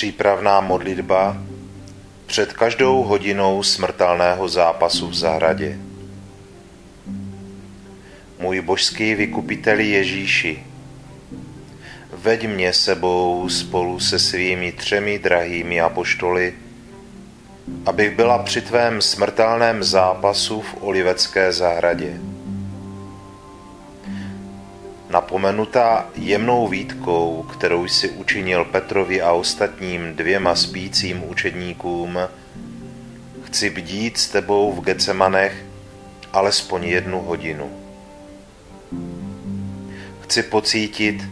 Přípravná modlitba před každou hodinou smrtelného zápasu v zahradě. Můj božský vykupiteli Ježíši, veď mě sebou spolu se svými třemi drahými apoštoly, abych byla při tvém smrtelném zápasu v Olivecké zahradě napomenutá jemnou výtkou, kterou si učinil Petrovi a ostatním dvěma spícím učedníkům, chci bdít s tebou v Gecemanech alespoň jednu hodinu. Chci pocítit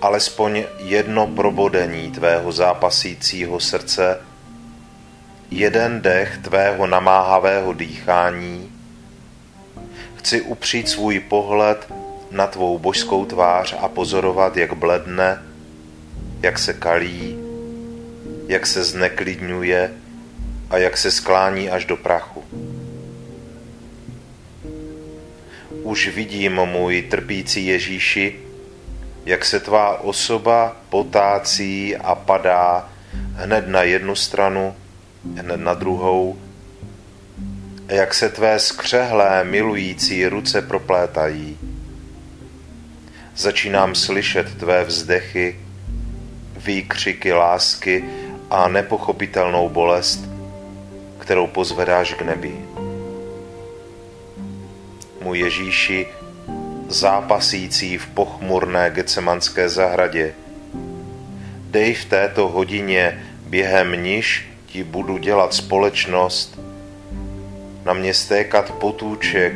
alespoň jedno probodení tvého zápasícího srdce, jeden dech tvého namáhavého dýchání, chci upřít svůj pohled na tvou božskou tvář a pozorovat, jak bledne, jak se kalí, jak se zneklidňuje a jak se sklání až do prachu. Už vidím, můj trpící Ježíši, jak se tvá osoba potácí a padá hned na jednu stranu, hned na druhou, a jak se tvé skřehlé milující ruce proplétají začínám slyšet tvé vzdechy, výkřiky lásky a nepochopitelnou bolest, kterou pozvedáš k nebi. Můj Ježíši, zápasící v pochmurné gecemanské zahradě, dej v této hodině, během níž ti budu dělat společnost, na mě stékat potůček,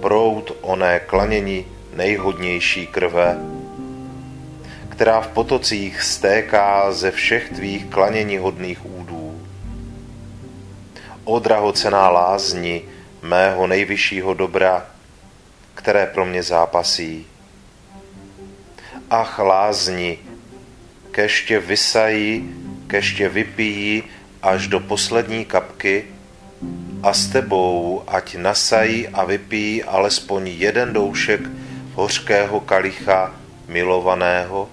prout oné klanění nejhodnější krve, která v potocích stéká ze všech tvých klanění hodných údů. O drahocená lázni mého nejvyššího dobra, které pro mě zápasí. Ach lázni, keště vysají, keště vypijí až do poslední kapky a s tebou ať nasají a vypijí alespoň jeden doušek hořkého kalicha milovaného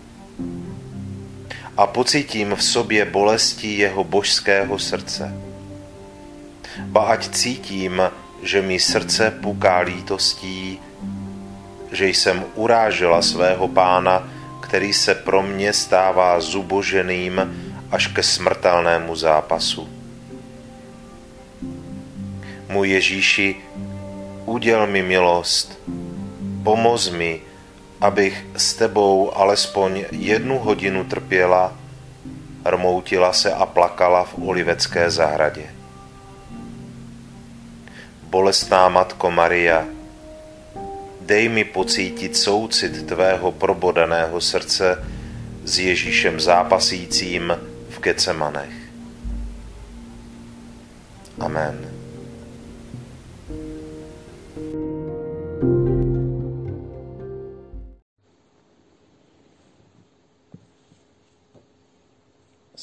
a pocítím v sobě bolesti jeho božského srdce. Ba ať cítím, že mi srdce puká lítostí, že jsem urážela svého pána, který se pro mě stává zuboženým až ke smrtelnému zápasu. Můj Ježíši, uděl mi milost, pomoz mi, abych s tebou alespoň jednu hodinu trpěla, rmoutila se a plakala v Olivecké zahradě. Bolestná Matko Maria, dej mi pocítit soucit tvého probodaného srdce s Ježíšem zápasícím v Gecemanech. Amen.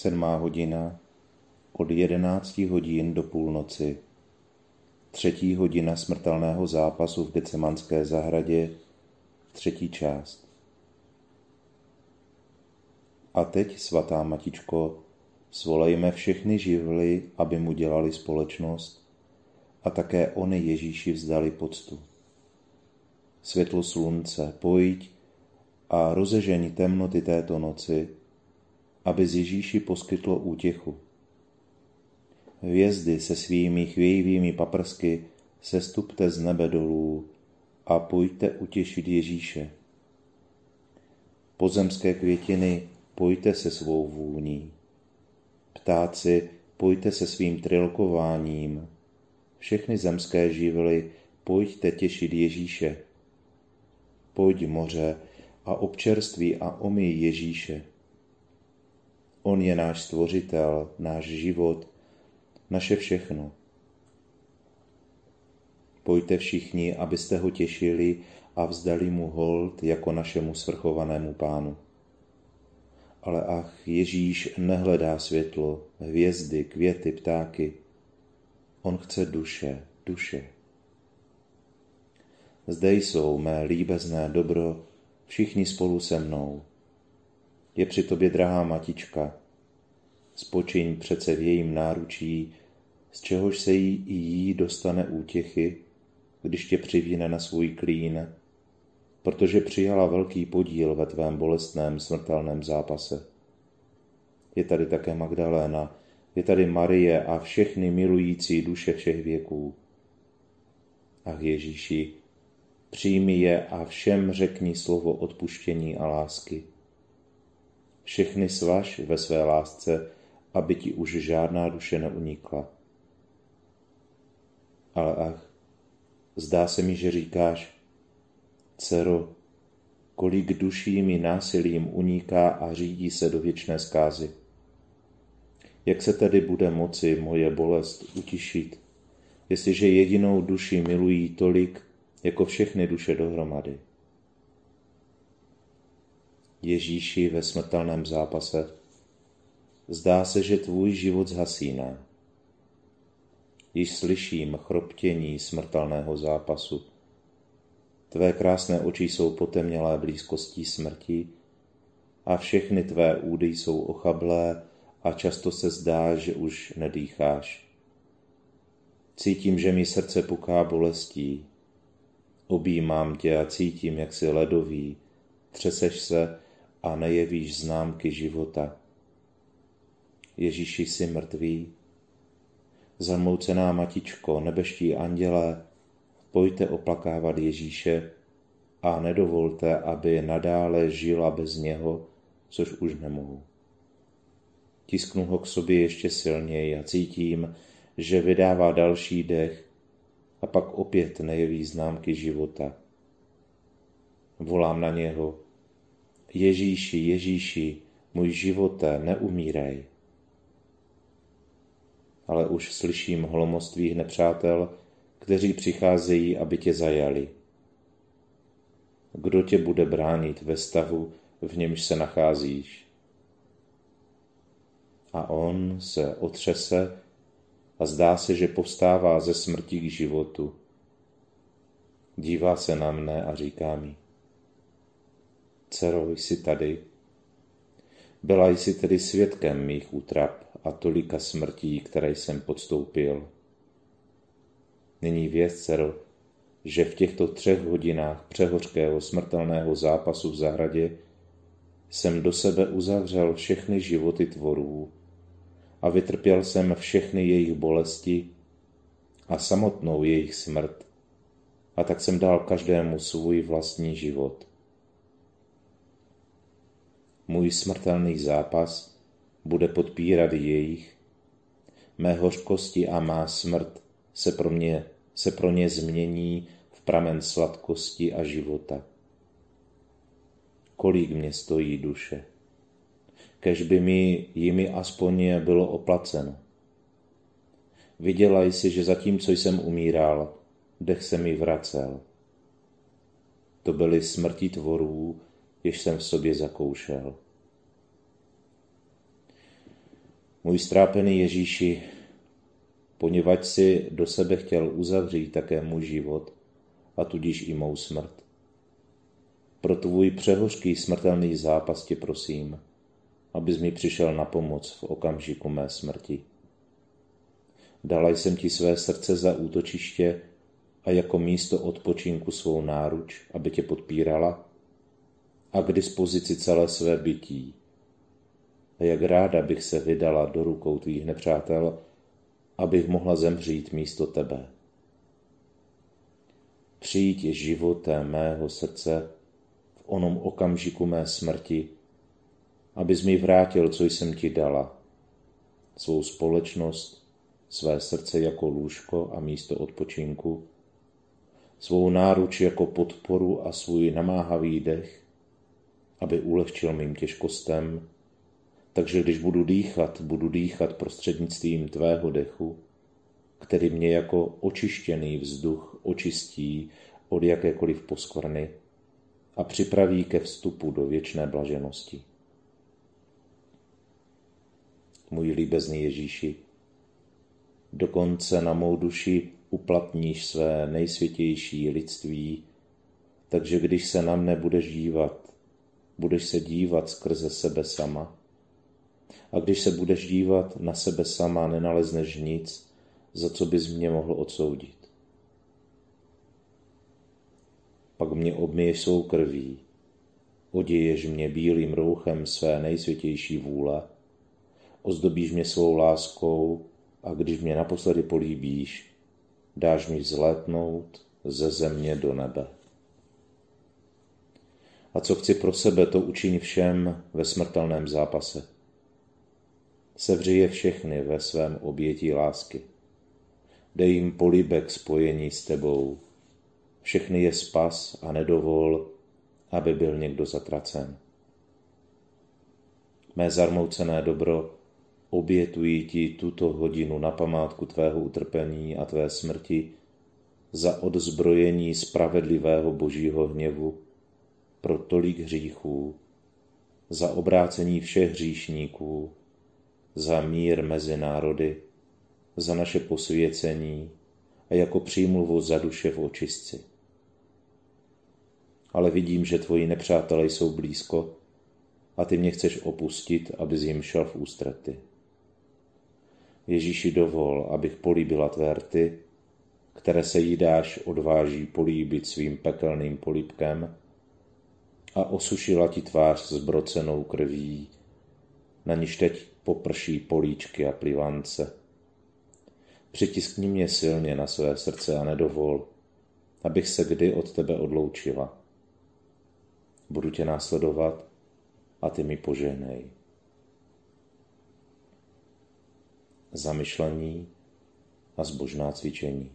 Sedmá hodina od jedenácti hodin do půlnoci. Třetí hodina smrtelného zápasu v Gecemanské zahradě, třetí část. A teď, svatá matičko, svolejme všechny živly, aby mu dělali společnost a také oni Ježíši vzdali poctu. Světlo slunce, pojď a rozežení temnoty této noci, aby z Ježíši poskytlo útěchu. Hvězdy se svými chvějivými paprsky sestupte z nebe dolů a pojďte utěšit Ježíše. Pozemské květiny pojďte se svou vůní. Ptáci pojďte se svým trilkováním. Všechny zemské živly pojďte těšit Ježíše. Pojď moře a občerství a omyj Ježíše. On je náš stvořitel, náš život, naše všechno. Pojďte všichni, abyste ho těšili a vzdali mu hold jako našemu svrchovanému pánu. Ale ach, Ježíš nehledá světlo, hvězdy, květy, ptáky. On chce duše, duše. Zde jsou mé líbezné dobro, všichni spolu se mnou. Je při tobě drahá matička. Spočiň přece v jejím náručí, z čehož se jí i jí dostane útěchy, když tě přivíne na svůj klín, protože přijala velký podíl ve tvém bolestném smrtelném zápase. Je tady také Magdaléna, je tady Marie a všechny milující duše všech věků. Ach Ježíši, přijmi je a všem řekni slovo odpuštění a lásky. Všechny svaž ve své lásce, aby ti už žádná duše neunikla. Ale ach, zdá se mi, že říkáš, dcero, kolik duší mi násilím uniká a řídí se do věčné zkázy. Jak se tedy bude moci moje bolest utišit, jestliže jedinou duši milují tolik, jako všechny duše dohromady? Ježíši ve smrtelném zápase, zdá se, že tvůj život zhasíná. Již slyším chroptění smrtelného zápasu. Tvé krásné oči jsou potemnělé blízkostí smrti a všechny tvé údy jsou ochablé a často se zdá, že už nedýcháš. Cítím, že mi srdce puká bolestí. Objímám tě a cítím, jak si ledový, třeseš se a nejevíš známky života. Ježíši jsi mrtvý. Zamoucená matičko, nebeští andělé, pojďte oplakávat Ježíše a nedovolte, aby nadále žila bez něho, což už nemohu. Tisknu ho k sobě ještě silněji a cítím, že vydává další dech a pak opět nejeví známky života. Volám na něho. Ježíši, Ježíši, můj živote, neumírej. Ale už slyším hlomost tvých nepřátel, kteří přicházejí, aby tě zajali. Kdo tě bude bránit ve stavu, v němž se nacházíš? a on se otřese a zdá se, že povstává ze smrti k životu. Dívá se na mne a říká mi, dcero, jsi tady? Byla jsi tedy svědkem mých útrap a tolika smrtí, které jsem podstoupil. Nyní věz, dcero, že v těchto třech hodinách přehořkého smrtelného zápasu v zahradě jsem do sebe uzavřel všechny životy tvorů a vytrpěl jsem všechny jejich bolesti a samotnou jejich smrt. A tak jsem dal každému svůj vlastní život. Můj smrtelný zápas bude podpírat jejich, mé hořkosti a má smrt se pro, mě, se pro ně změní v pramen sladkosti a života. Kolik mě stojí duše? Kež by mi jimi aspoň bylo oplaceno. Viděla jsi, že zatímco jsem umíral, dech se mi vracel. To byly smrti tvorů, jež jsem v sobě zakoušel. Můj strápený Ježíši, poněvadž si do sebe chtěl uzavřít také můj život a tudíž i mou smrt. Pro tvůj přehořký smrtelný zápas tě prosím, abys mi přišel na pomoc v okamžiku mé smrti. Dala jsem ti své srdce za útočiště a jako místo odpočinku svou náruč, aby tě podpírala a k dispozici celé své bytí. A jak ráda bych se vydala do rukou tvých nepřátel, abych mohla zemřít místo tebe. Přijď životem mého srdce v onom okamžiku mé smrti, abys mi vrátil, co jsem ti dala, svou společnost, své srdce jako lůžko a místo odpočinku, svou náruč jako podporu a svůj namáhavý dech, aby ulehčil mým těžkostem, takže když budu dýchat, budu dýchat prostřednictvím tvého dechu, který mě jako očištěný vzduch očistí od jakékoliv poskvrny a připraví ke vstupu do věčné blaženosti. Můj líbezný Ježíši, dokonce na mou duši uplatníš své nejsvětější lidství, takže když se na mne budeš dívat, budeš se dívat skrze sebe sama. A když se budeš dívat na sebe sama, nenalezneš nic, za co bys mě mohl odsoudit. Pak mě obměješ svou krví, oděješ mě bílým rouchem své nejsvětější vůle, ozdobíš mě svou láskou a když mě naposledy políbíš, dáš mi vzlétnout ze země do nebe. A co chci pro sebe, to učiň všem ve smrtelném zápase. Sevři je všechny ve svém obětí lásky. Dej jim políbek spojení s tebou. Všechny je spas a nedovol, aby byl někdo zatracen. Mé zarmoucené dobro, obětuji ti tuto hodinu na památku tvého utrpení a tvé smrti za odzbrojení spravedlivého božího hněvu pro tolik hříchů, za obrácení všech hříšníků, za mír mezi národy, za naše posvěcení a jako přímluvu za duše v očistci. Ale vidím, že tvoji nepřátelé jsou blízko a ty mě chceš opustit, aby jim šel v ústrety. Ježíši dovol, abych políbila tvé rty, které se jídáš odváží políbit svým pekelným políbkem a osušila ti tvář zbrocenou krví, na níž teď poprší políčky a plivance. Přitiskni mě silně na své srdce a nedovol, abych se kdy od tebe odloučila. Budu tě následovat a ty mi požehnej. zamyšlení a zbožná cvičení.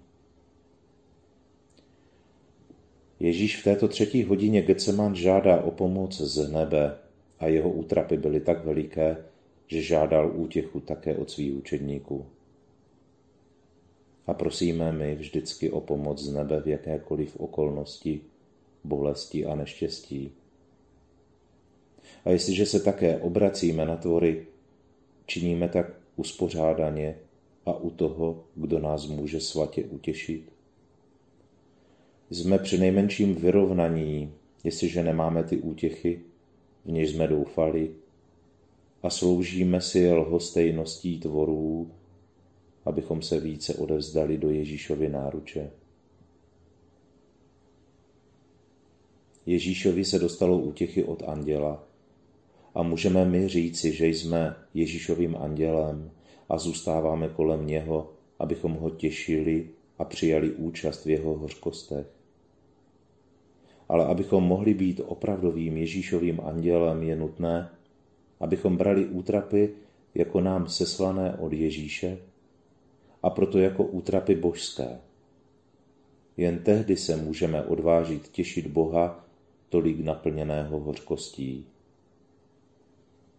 Ježíš v této třetí hodině Getseman žádá o pomoc z nebe a jeho útrapy byly tak veliké, že žádal útěchu také od svých učedníků. A prosíme my vždycky o pomoc z nebe v jakékoliv okolnosti, bolesti a neštěstí. A jestliže se také obracíme na tvory, činíme tak uspořádaně a u toho, kdo nás může svatě utěšit? Jsme při nejmenším vyrovnaní, jestliže nemáme ty útěchy, v něž jsme doufali, a sloužíme si lhostejností tvorů, abychom se více odevzdali do Ježíšovy náruče. Ježíšovi se dostalo útěchy od anděla a můžeme my říci, že jsme Ježíšovým andělem a zůstáváme kolem něho, abychom ho těšili a přijali účast v jeho hořkostech. Ale abychom mohli být opravdovým Ježíšovým andělem, je nutné, abychom brali útrapy jako nám seslané od Ježíše a proto jako útrapy božské. Jen tehdy se můžeme odvážit těšit Boha tolik naplněného hořkostí.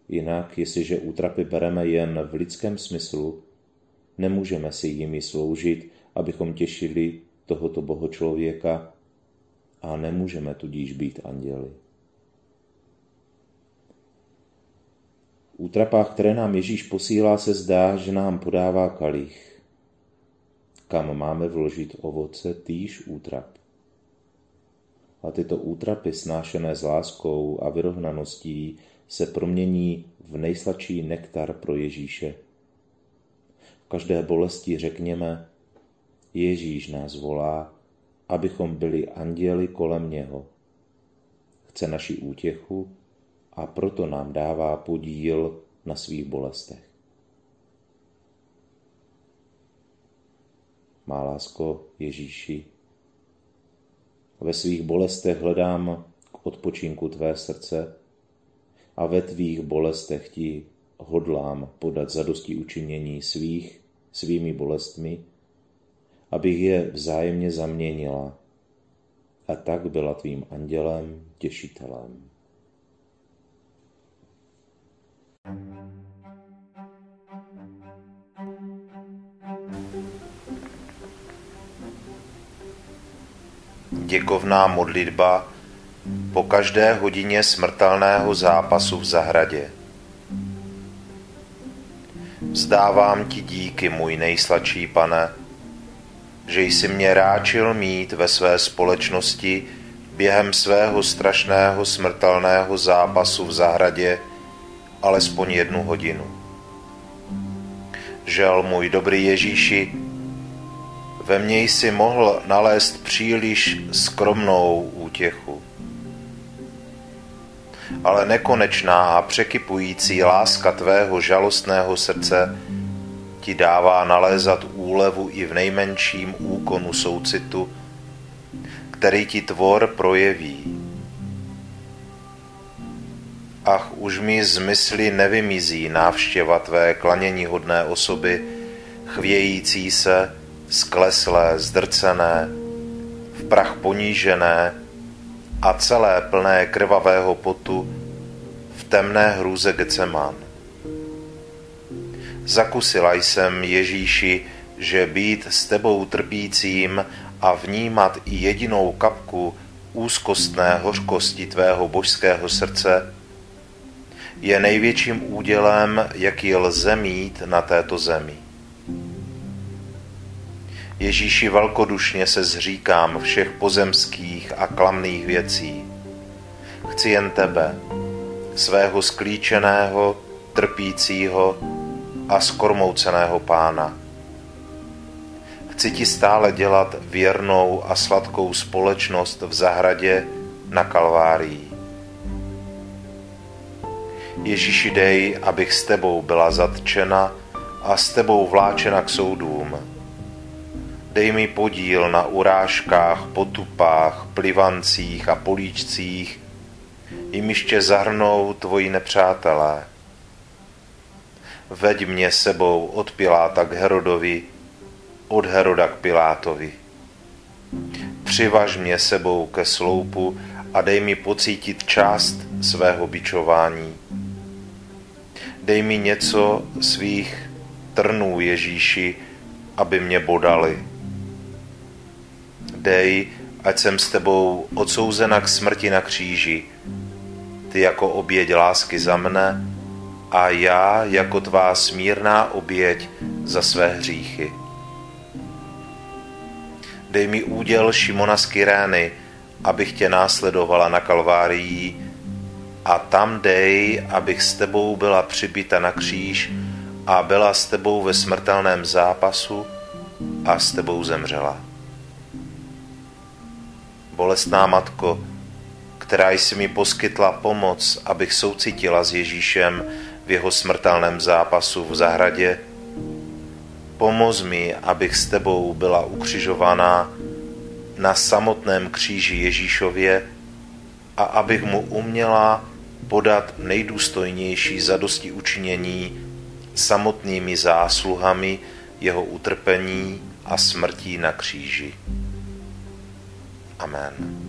Jinak, jestliže útrapy bereme jen v lidském smyslu, nemůžeme si jimi sloužit, abychom těšili tohoto bohočlověka a nemůžeme tudíž být anděli. V útrapách, které nám Ježíš posílá, se zdá, že nám podává kalich, kam máme vložit ovoce týž útrap. A tyto útrapy snášené s láskou a vyrovnaností se promění v nejsladší nektar pro Ježíše. V každé bolesti řekněme, Ježíš nás volá, abychom byli anděli kolem něho. Chce naši útěchu a proto nám dává podíl na svých bolestech. Má lásko Ježíši, ve svých bolestech hledám k odpočinku tvé srdce a ve tvých bolestech ti hodlám podat zadosti učinění svých, svými bolestmi, abych je vzájemně zaměnila a tak byla tvým andělem, těšitelem. Děkovná modlitba po každé hodině smrtelného zápasu v zahradě. Vzdávám ti díky, můj nejsladší pane, že jsi mě ráčil mít ve své společnosti během svého strašného smrtelného zápasu v zahradě alespoň jednu hodinu. Žel můj dobrý Ježíši, ve mně jsi mohl nalézt příliš skromnou útěchu. Ale nekonečná a překypující láska tvého žalostného srdce ti dává nalézat úlevu i v nejmenším úkonu soucitu, který ti tvor projeví. Ach, už mi z mysli nevymizí návštěva tvé klanění hodné osoby, chvějící se, skleslé, zdrcené, v prach ponížené a celé plné krvavého potu v temné hrůze Gecemán. Zakusila jsem Ježíši, že být s tebou trpícím a vnímat i jedinou kapku úzkostné hořkosti tvého božského srdce je největším údělem, jaký lze mít na této zemi. Ježíši velkodušně se zříkám všech pozemských a klamných věcí. Chci jen tebe, svého sklíčeného, trpícího a skormouceného pána. Chci ti stále dělat věrnou a sladkou společnost v zahradě na Kalvárii. Ježíši dej, abych s tebou byla zatčena a s tebou vláčena k soudům Dej mi podíl na urážkách, potupách, plivancích a políčcích, jimiž tě zahrnou tvoji nepřátelé. Veď mě sebou od Piláta k Herodovi, od Heroda k Pilátovi. Přivaž mě sebou ke sloupu a dej mi pocítit část svého bičování. Dej mi něco svých trnů Ježíši, aby mě bodali dej, ať jsem s tebou odsouzena k smrti na kříži, ty jako oběť lásky za mne a já jako tvá smírná oběť za své hříchy. Dej mi úděl Šimona z Kyrény, abych tě následovala na Kalvárii a tam dej, abych s tebou byla přibita na kříž a byla s tebou ve smrtelném zápasu a s tebou zemřela. Bolestná matko, která jsi mi poskytla pomoc, abych soucitila s Ježíšem v jeho smrtelném zápasu v zahradě, pomoz mi, abych s tebou byla ukřižovaná na samotném kříži Ježíšově a abych mu uměla podat nejdůstojnější zadosti učinění samotnými zásluhami jeho utrpení a smrtí na kříži. Amen.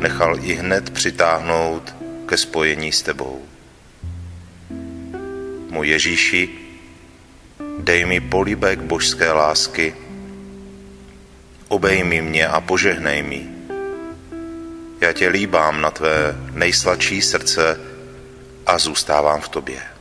nechal i hned přitáhnout ke spojení s tebou. Můj Ježíši, dej mi políbek božské lásky, obejmi mě a požehnej mi. Já tě líbám na tvé nejsladší srdce a zůstávám v tobě.